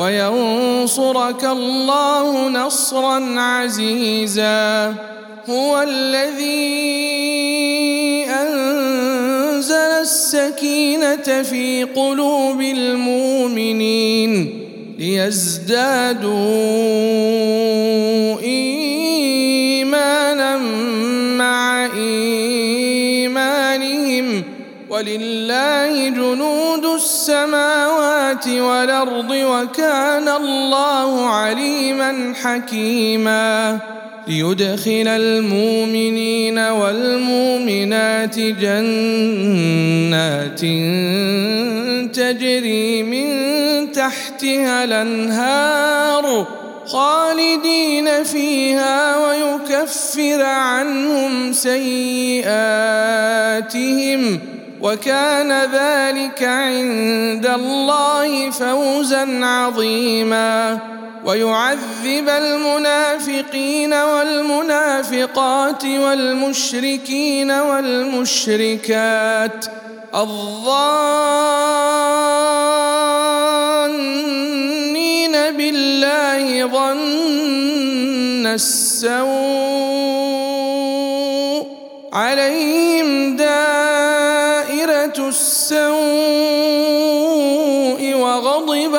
وينصرك الله نصرا عزيزا. هو الذي أنزل السكينة في قلوب المؤمنين ليزدادوا ايمانا ولله جنود السماوات والأرض وكان الله عليما حكيما. ليدخل المؤمنين والمؤمنات جنات تجري من تحتها الأنهار خالدين فيها ويكفر عنهم سيئاتهم. وكان ذلك عند الله فوزا عظيما. ويعذب المنافقين والمنافقات والمشركين والمشركات. الظانين بالله ظن السوء. عليهم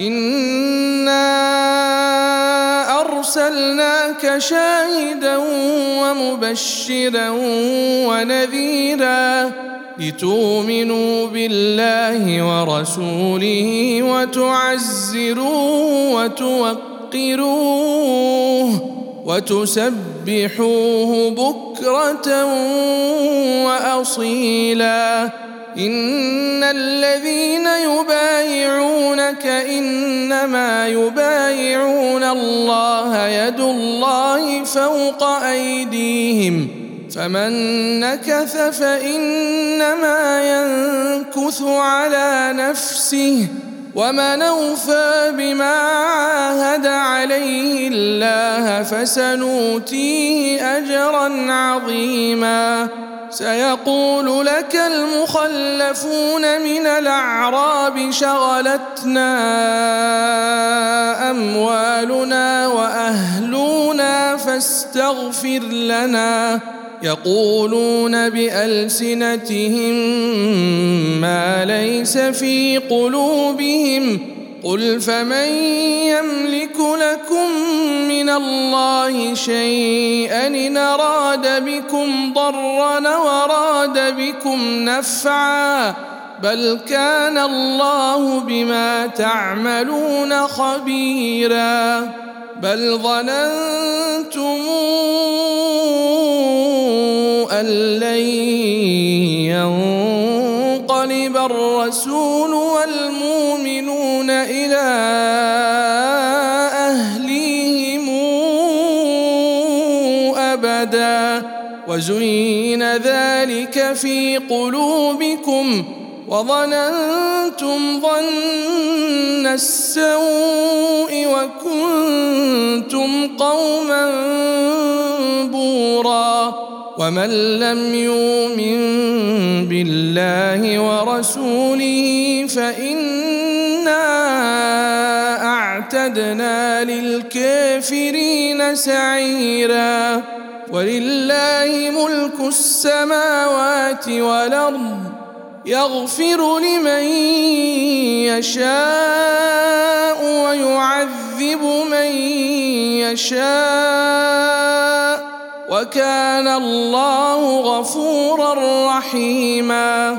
انا ارسلناك شاهدا ومبشرا ونذيرا لتؤمنوا بالله ورسوله وتعزروه وتوقروه وتسبحوه بكره واصيلا ان الذين يبايعونك انما يبايعون الله يد الله فوق ايديهم فمن نكث فانما ينكث على نفسه ومن اوفى بما عاهد عليه الله فسنؤتيه اجرا عظيما سيقول لك المخلفون من الأعراب شغلتنا أموالنا وأهلنا فاستغفر لنا يقولون بألسنتهم ما ليس في قلوبهم قل فمن يملك لكم من الله شيئا ان اراد بكم ضرا وراد بكم نفعا بل كان الله بما تعملون خبيرا بل ظننتم أن لن ينقلب الرسول والمؤمنون إلى أهليهم أبدا وزين ذلك في قلوبكم وظننتم ظن السوء وكنتم قوما بورا ومن لم يؤمن بالله ورسوله فانا أعتدنا للكافرين سعيرا. ولله ملك السماوات والأرض يغفر لمن يشاء ويعذب من يشاء. وكان الله غفورا رحيما.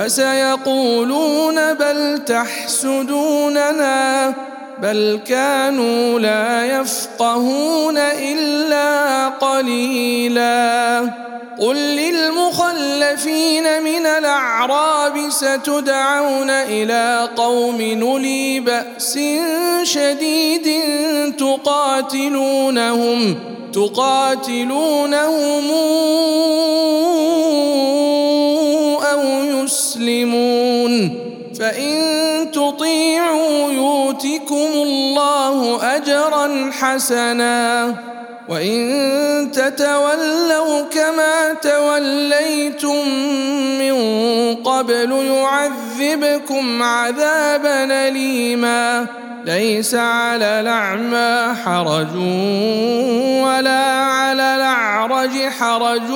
فسيقولون بل تحسدوننا بل كانوا لا يفقهون إلا قليلا. قل للمخلفين من الأعراب ستدعون إلى قوم نلي بأس شديد تقاتلونهم تقاتلونهم. أو يسلمون فإن تطيعوا يؤتكم الله أجرا حسنا وان تتولوا كما توليتم من قبل يعذبكم عذابا اليما ليس على الاعمى حرج ولا على الاعرج حرج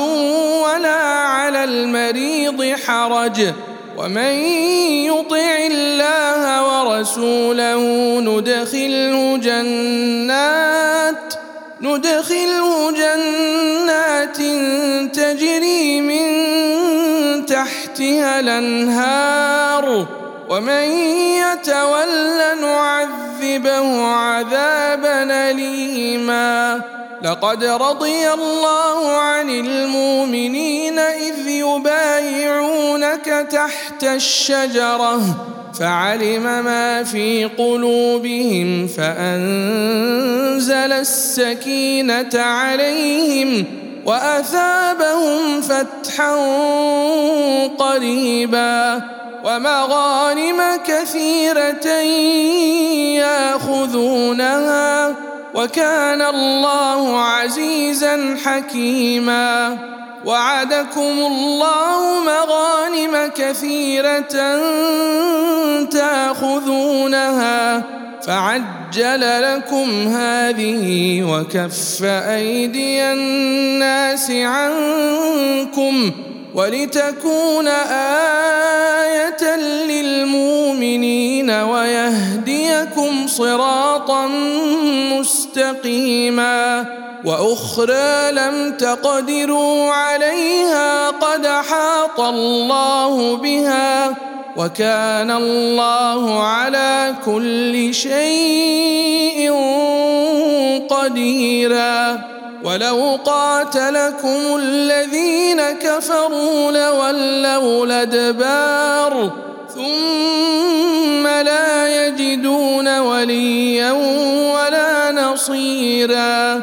ولا على المريض حرج ومن يطع الله ورسوله ندخله جنات ندخله جنات تجري من تحتها الأنهار ومن يتول نعذبه عذابا اليما. لقد رضي الله عن المؤمنين إذ يبايعونك تحت الشجرة فعلم ما في قلوبهم فأنزل السكينة عليهم وأثابهم فتحا قريبا ومغانم كثيرة يأخذونها وكان الله عزيزا حكيما وعدكم الله مغانم كثيرة تأخذونها فعجل لكم هذه وكف أيدي الناس عنكم ولتكون آية للمؤمنين ويهديكم صراطا مستقيما وأخرى لم تقدروا عليها قد حاط الله بها وكان الله على كل شيء قديرا ولو قاتلكم الذين كفروا لولوا الأدبار ثم لا يجدون وليا ولا نصيرا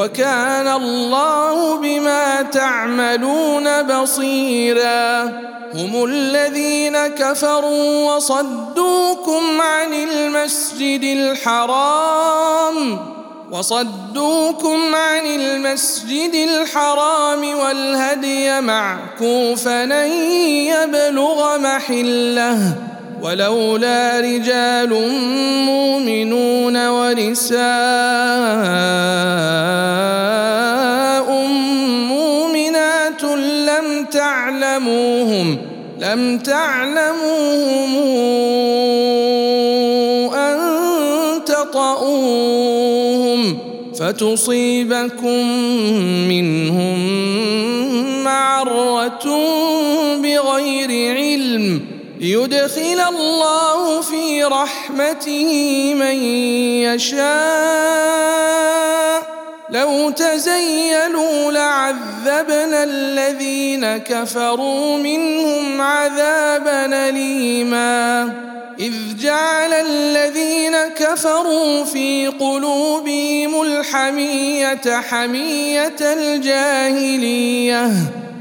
وكان الله بما تعملون بصيرا. هم الذين كفروا وصدوكم عن المسجد الحرام وصدوكم عن المسجد الحرام والهدي معكوفا ان يبلغ محله. ولولا رجال مؤمنون ونساء مؤمنات لم تعلموهم لم تعلموهم أن تطؤوهم فتصيبكم منهم معرة بغير علم. ليدخل الله في رحمته من يشاء. لو تزيلوا لعذبنا الذين كفروا منهم عذابا أليما. إذ جعل الذين كفروا في قلوبهم الحمية حمية الجاهلية.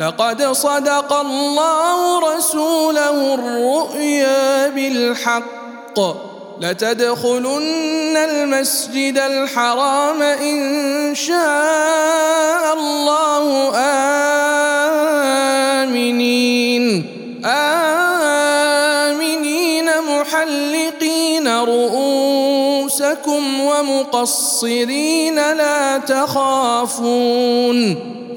لقد صدق الله رسوله الرؤيا بالحق. لتدخلن المسجد الحرام إن شاء الله. آمنين. آمنين محلقين رؤوسكم ومقصرين لا تخافون.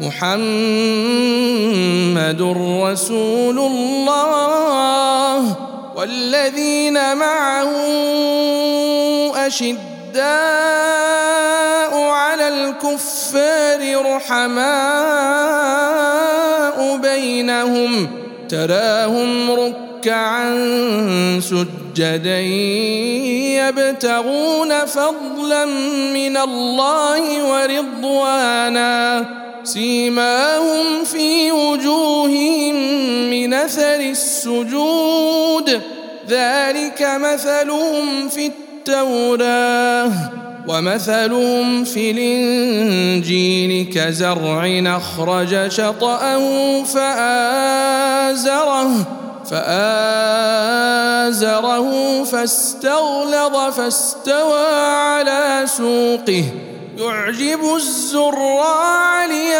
محمد رسول الله والذين معه أشداء على الكفار رحماء بينهم تراهم ركعا سجدا يبتغون فضلا من الله ورضوانا سيماهم في وجوههم من أثر السجود. ذلك مثلهم في التوراة ومثلهم في الإنجيل. كزرع أخرج شطأه فآزره فآزره فاستغلظ فاستوى على سوقه. يعجب الزراع بهم